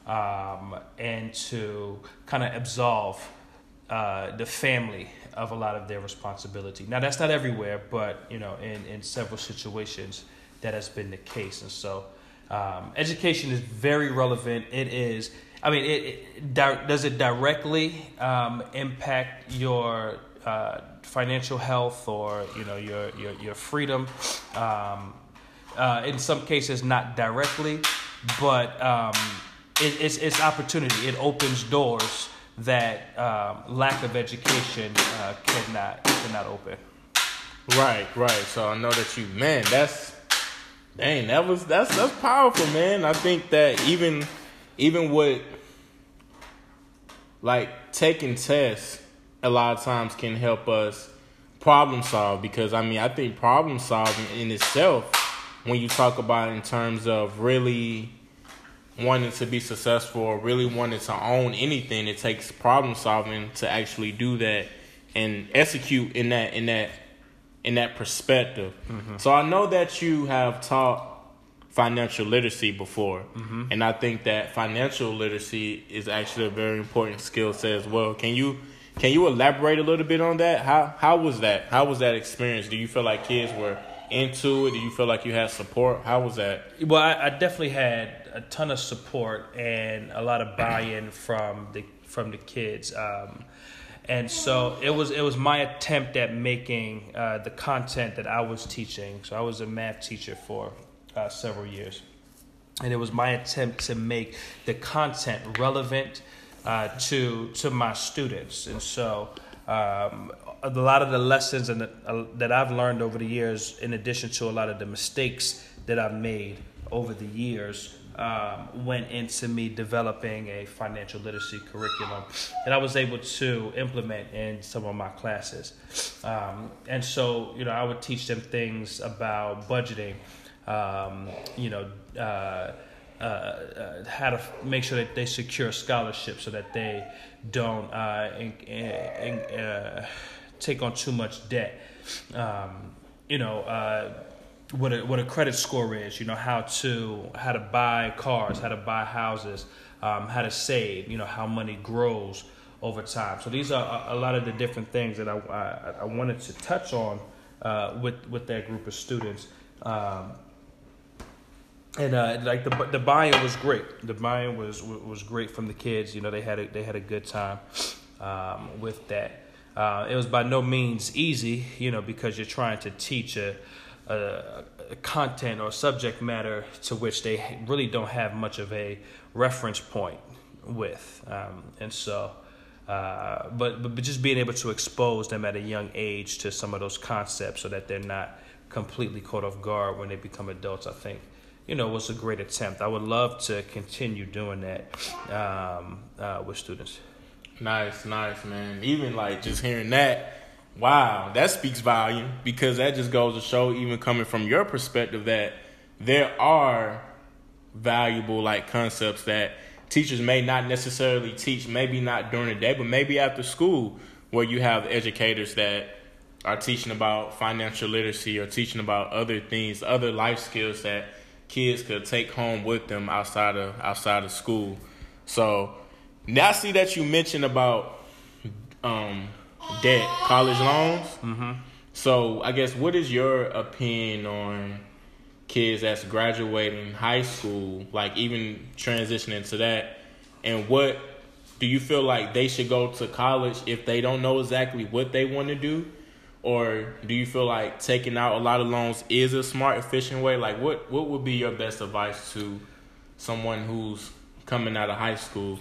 um, and to kind of absolve uh, the family of a lot of their responsibility. Now, that's not everywhere, but you know, in, in several situations, that has been the case. And so, um, education is very relevant. It is. I mean, it, it di- does it directly um, impact your uh, financial health or you know your your, your freedom? Um, uh, in some cases, not directly, but um, it, it's, it's opportunity. It opens doors that um, lack of education uh, cannot cannot open. Right, right. So I know that you, man. That's dang. That was that's that's powerful, man. I think that even even with like taking tests, a lot of times can help us problem solve because I mean I think problem solving in itself, when you talk about in terms of really wanting to be successful or really wanting to own anything, it takes problem solving to actually do that and execute in that in that in that perspective. Mm-hmm. So I know that you have taught financial literacy before, mm-hmm. and I think that financial literacy is actually a very important skill set as well. Can you can you elaborate a little bit on that? How how was that? How was that experience? Do you feel like kids were into it? Do you feel like you had support? How was that? Well, I, I definitely had a ton of support and a lot of buy-in from the from the kids, um, and so it was it was my attempt at making uh, the content that I was teaching. So I was a math teacher for uh, several years, and it was my attempt to make the content relevant uh, to to my students, and so. Um, a lot of the lessons and uh, that I've learned over the years, in addition to a lot of the mistakes that I've made over the years, um, went into me developing a financial literacy curriculum that I was able to implement in some of my classes. Um, and so, you know, I would teach them things about budgeting, um, you know, uh, uh, uh, how to f- make sure that they secure scholarships so that they don't uh, in, in, uh, take on too much debt. Um, you know, uh, what a what a credit score is. You know how to how to buy cars, how to buy houses, um, how to save. You know how money grows over time. So these are a, a lot of the different things that I I, I wanted to touch on uh, with with that group of students. Um, and uh, like the the buy-in was great. The buy-in was was great from the kids. You know, they had a, they had a good time um, with that. Uh, it was by no means easy, you know, because you're trying to teach a, a, a content or subject matter to which they really don't have much of a reference point with, um, and so. Uh, but, but just being able to expose them at a young age to some of those concepts so that they're not completely caught off guard when they become adults, I think you know, was a great attempt. I would love to continue doing that um, uh, with students. Nice, nice, man. Even like just hearing that, wow, that speaks volume because that just goes to show, even coming from your perspective, that there are valuable like concepts that teachers may not necessarily teach, maybe not during the day, but maybe after school, where you have educators that are teaching about financial literacy or teaching about other things, other life skills that kids could take home with them outside of outside of school. So now I see that you mentioned about um, debt, college loans. Mm-hmm. So I guess what is your opinion on kids that's graduating high school, like even transitioning to that, and what do you feel like they should go to college if they don't know exactly what they want to do? Or do you feel like taking out a lot of loans is a smart, efficient way? Like, what, what would be your best advice to someone who's coming out of high school?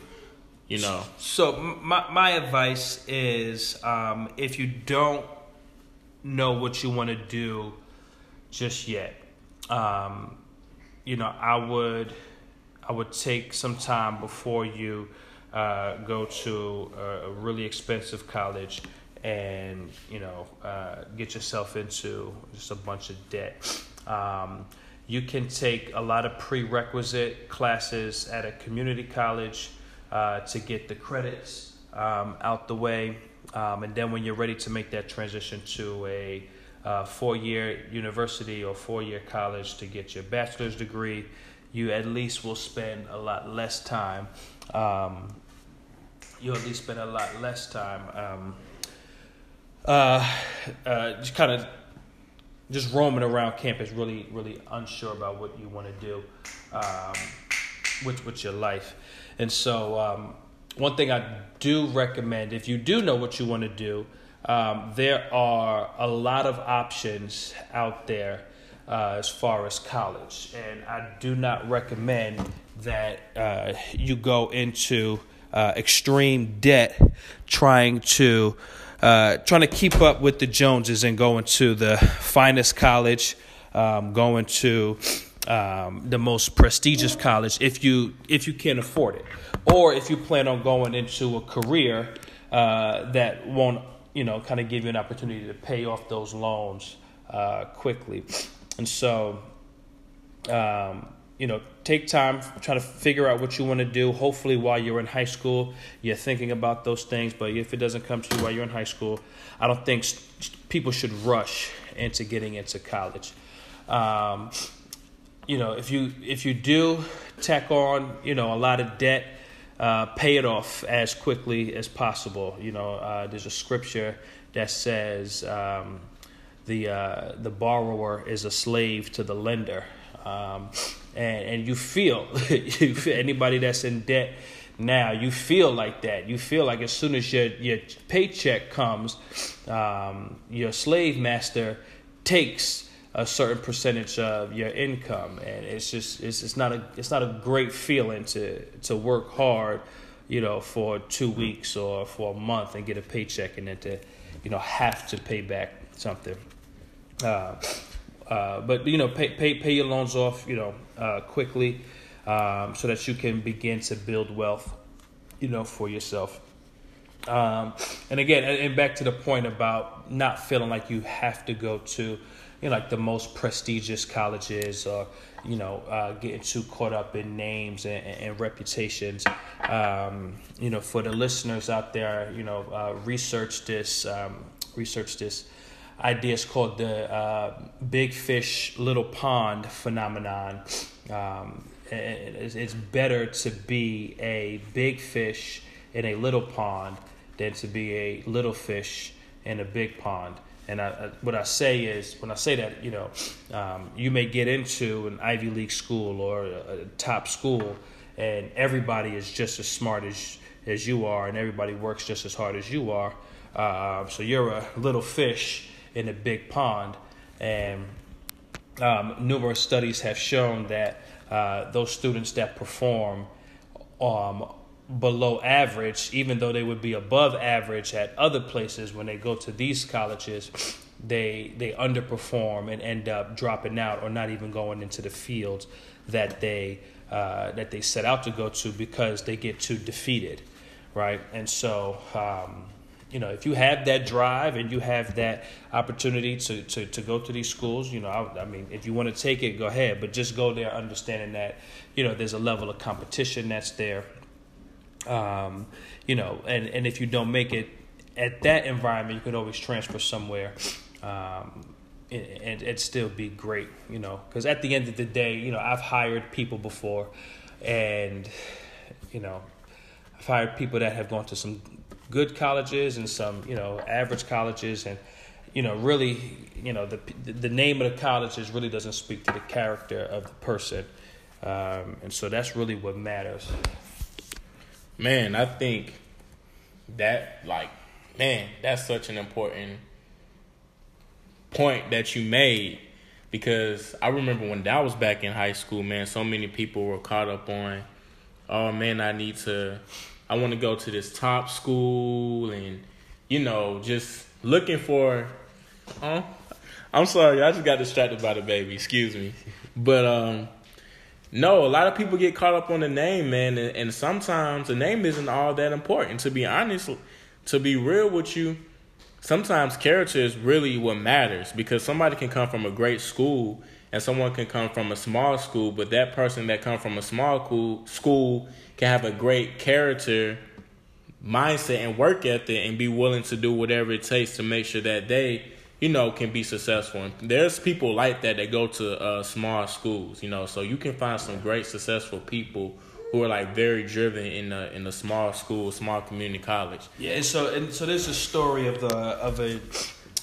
You know. So my my advice is, um, if you don't know what you want to do just yet, um, you know, I would I would take some time before you uh, go to a, a really expensive college and you know uh, get yourself into just a bunch of debt. Um, you can take a lot of prerequisite classes at a community college uh, to get the credits um, out the way, um, and then when you're ready to make that transition to a uh, four-year university or four-year college to get your bachelor's degree, you at least will spend a lot less time. Um, you at least spend a lot less time um, uh, uh, just kind of just roaming around campus, really, really unsure about what you want to do um, with with your life. And so, um, one thing I do recommend, if you do know what you want to do, um, there are a lot of options out there uh, as far as college, and I do not recommend that uh, you go into uh, extreme debt trying to uh, trying to keep up with the Joneses and going to the finest college, um, going to um, the most prestigious college if you if you can afford it, or if you plan on going into a career uh, that won't you know kind of give you an opportunity to pay off those loans uh, quickly, and so. Um, you know, take time trying to figure out what you want to do. Hopefully, while you're in high school, you're thinking about those things. But if it doesn't come to you while you're in high school, I don't think people should rush into getting into college. Um, you know, if you if you do tack on, you know, a lot of debt, uh, pay it off as quickly as possible. You know, uh, there's a scripture that says um, the uh, the borrower is a slave to the lender, um, and and you feel, you feel anybody that's in debt now you feel like that. You feel like as soon as your your paycheck comes um, your slave master takes a certain percentage of your income. And it's just it's, it's not a it's not a great feeling to to work hard you know for two weeks or for a month and get a paycheck and then to you know have to pay back something. Uh, uh, but you know pay, pay pay your loans off you know uh, quickly um, so that you can begin to build wealth, you know, for yourself. Um, and again, and back to the point about not feeling like you have to go to, you know, like the most prestigious colleges or, you know, uh, getting too caught up in names and, and reputations. Um, you know, for the listeners out there, you know, uh, research this, um, research this idea. It's called the uh, big fish, little pond phenomenon. Um, it's better to be a big fish in a little pond than to be a little fish in a big pond. And I, what I say is, when I say that, you know, um, you may get into an Ivy League school or a, a, top school, and everybody is just as smart as as you are, and everybody works just as hard as you are. Uh, so you're a little fish in a big pond, and um, numerous studies have shown that uh, those students that perform um, below average, even though they would be above average at other places, when they go to these colleges, they they underperform and end up dropping out or not even going into the fields that they uh, that they set out to go to because they get too defeated, right? And so. Um, you know, if you have that drive and you have that opportunity to, to, to go to these schools, you know, I, I mean, if you want to take it, go ahead, but just go there understanding that, you know, there's a level of competition that's there. Um, you know, and, and if you don't make it at that environment, you can always transfer somewhere. Um, and, and still be great, you know, because at the end of the day, you know, I've hired people before, and you know, I've hired people that have gone to some good colleges and some you know average colleges and you know really you know the the name of the colleges really doesn't speak to the character of the person. Um, and so that's really what matters. Man i think that like man that's such an important point that you made because i remember when that was back in high school man so many people were caught up on oh man i need to I want to go to this top school and you know just looking for. I'm sorry, I just got distracted by the baby. Excuse me, but um, no, a lot of people get caught up on the name, man, and, and sometimes the name isn't all that important. To be honest, to be real with you, sometimes character is really what matters because somebody can come from a great school and someone can come from a small school, but that person that come from a small school school can have a great character mindset and work ethic and be willing to do whatever it takes to make sure that they you know can be successful. And there's people like that that go to uh, small schools you know so you can find some great successful people who are like very driven in a in a small school small community college. Yeah and so and so there's a story of the of a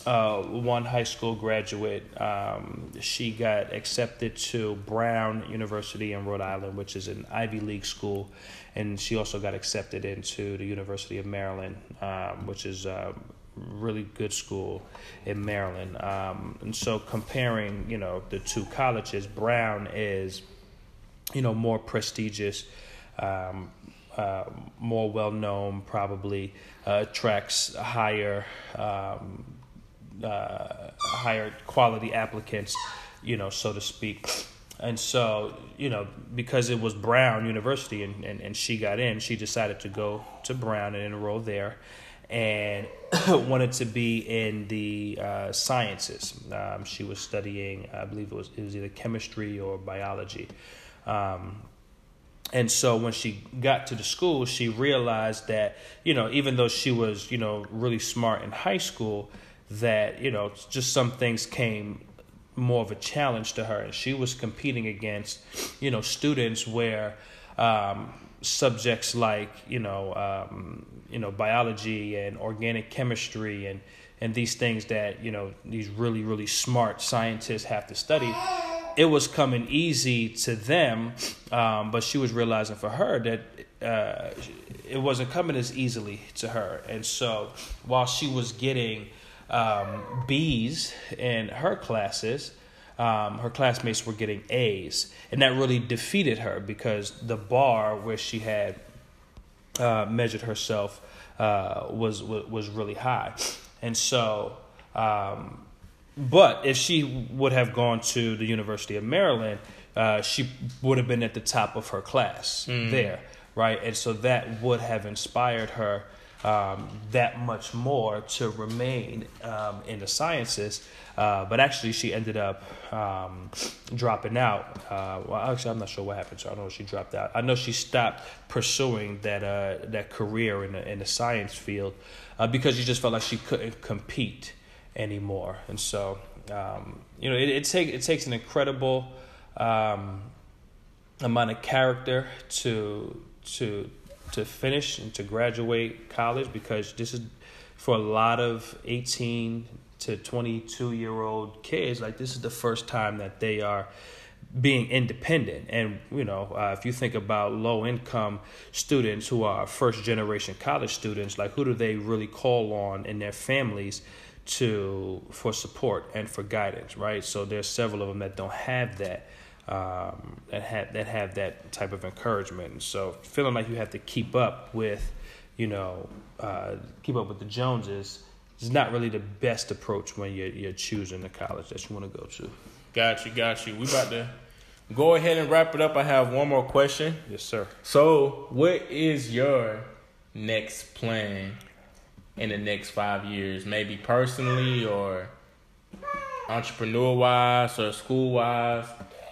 uh, one high school graduate. Um, she got accepted to Brown University in Rhode Island, which is an Ivy League school, and she also got accepted into the University of Maryland, um, which is a really good school in Maryland. Um, and so, comparing, you know, the two colleges, Brown is, you know, more prestigious. Um, uh, more well known, probably uh, attracts higher um, uh, higher quality applicants, you know, so to speak. And so, you know, because it was Brown University and, and, and she got in, she decided to go to Brown and enroll there and wanted to be in the uh, sciences. Um, she was studying, I believe it was, it was either chemistry or biology. Um, and so when she got to the school, she realized that, you know, even though she was, you know, really smart in high school, that you know just some things came more of a challenge to her, and she was competing against you know students where um, subjects like you know um, you know biology and organic chemistry and and these things that you know these really really smart scientists have to study it was coming easy to them. Um, but she was realizing for her that uh, it wasn't coming as easily to her. And so while she was getting um, b's in her classes um, her classmates were getting A's, and that really defeated her because the bar where she had uh, measured herself uh, was, was was really high, and so. Um, but if she would have gone to the University of Maryland, uh, she would have been at the top of her class mm. there, right? And so that would have inspired her um, that much more to remain um, in the sciences. Uh, but actually, she ended up um, dropping out. Uh, well, actually, I'm not sure what happened. So I don't know she dropped out. I know she stopped pursuing that uh, that career in the in the science field uh, because she just felt like she couldn't compete anymore. And so, um, you know, it, it take it takes an incredible um, amount of character to to to finish and to graduate college because this is for a lot of 18 to 22 year old kids like this is the first time that they are being independent. And you know uh, if you think about low income students who are first generation college students like who do they really call on in their families to for support and for guidance right? So there's several of them that don't have that um, that have that have that type of encouragement. And so feeling like you have to keep up with, you know, uh, keep up with the Joneses is not really the best approach when you're you're choosing the college that you want to go to. Got you, got you. We about to go ahead and wrap it up. I have one more question. Yes, sir. So, what is your next plan in the next five years? Maybe personally or entrepreneur wise or school wise?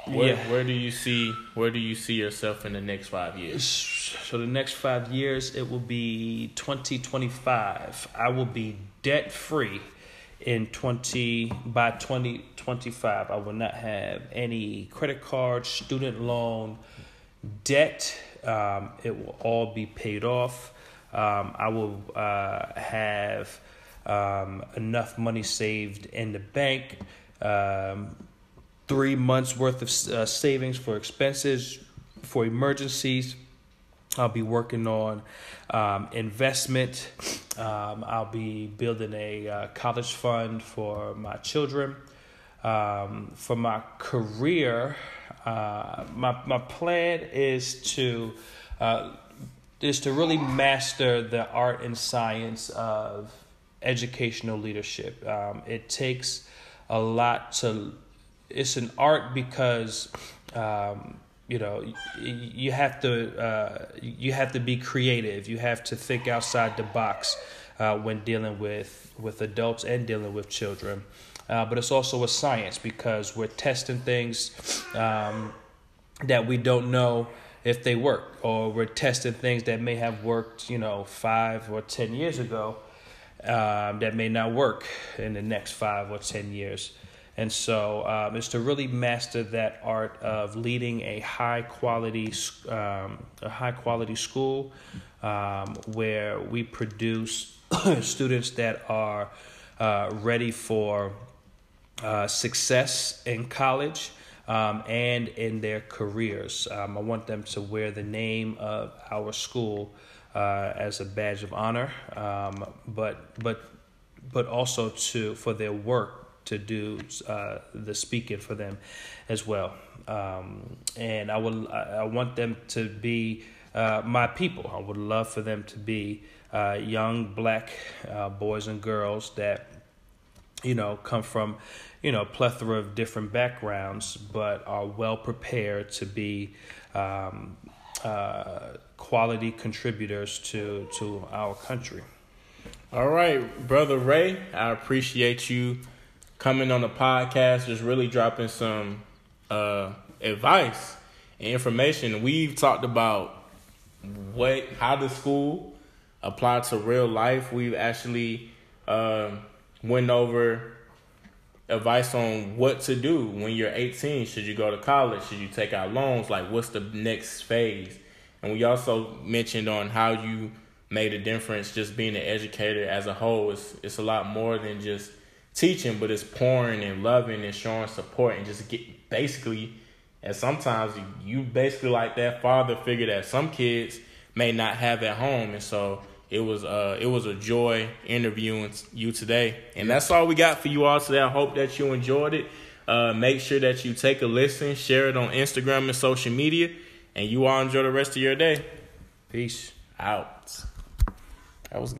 Where, yeah. where do you see where do you see yourself in the next five years? So the next five years it will be twenty twenty five. I will be debt free in twenty by twenty twenty five. I will not have any credit card, student loan, debt. Um, it will all be paid off. Um, I will uh, have um, enough money saved in the bank. Um, three months worth of uh, savings for expenses, for emergencies. I'll be working on um, investment. Um, I'll be building a uh, college fund for my children. Um, for my career, uh, my my plan is to uh, is to really master the art and science of educational leadership. Um, it takes a lot to it's an art because um, you know you have to uh, you have to be creative. You have to think outside the box uh, when dealing with with adults and dealing with children. Uh, but it's also a science because we're testing things um, that we don't know if they work, or we're testing things that may have worked, you know, five or ten years ago, um, that may not work in the next five or ten years. And so um, it's to really master that art of leading a high quality, um, a high quality school um, where we produce students that are uh, ready for uh, success in college. Um, and in their careers. Um, I want them to wear the name of our school uh, as a badge of honor, um, but but but also to for their work to do uh, the speaking for them as well. Um, and I would I want them to be uh, my people. I would love for them to be uh, young black uh, boys and girls that you know come from you know plethora of different backgrounds, but are well prepared to be. Um, uh, quality contributors to to our country. All right, brother Ray, I appreciate you coming on the podcast, just really dropping some uh, advice and information. We've talked about what how the school apply to real life. We've actually uh, went over advice on what to do when you're 18. Should you go to college? Should you take out loans? Like, what's the next phase? And we also mentioned on how you made a difference just being an educator as a whole. It's, it's a lot more than just teaching, but it's pouring and loving and showing support and just get basically. And sometimes you basically like that father figure that some kids may not have at home, and so it was uh it was a joy interviewing you today. And that's all we got for you all today. I hope that you enjoyed it. Uh, make sure that you take a listen, share it on Instagram and social media, and you all enjoy the rest of your day. Peace. Out. That was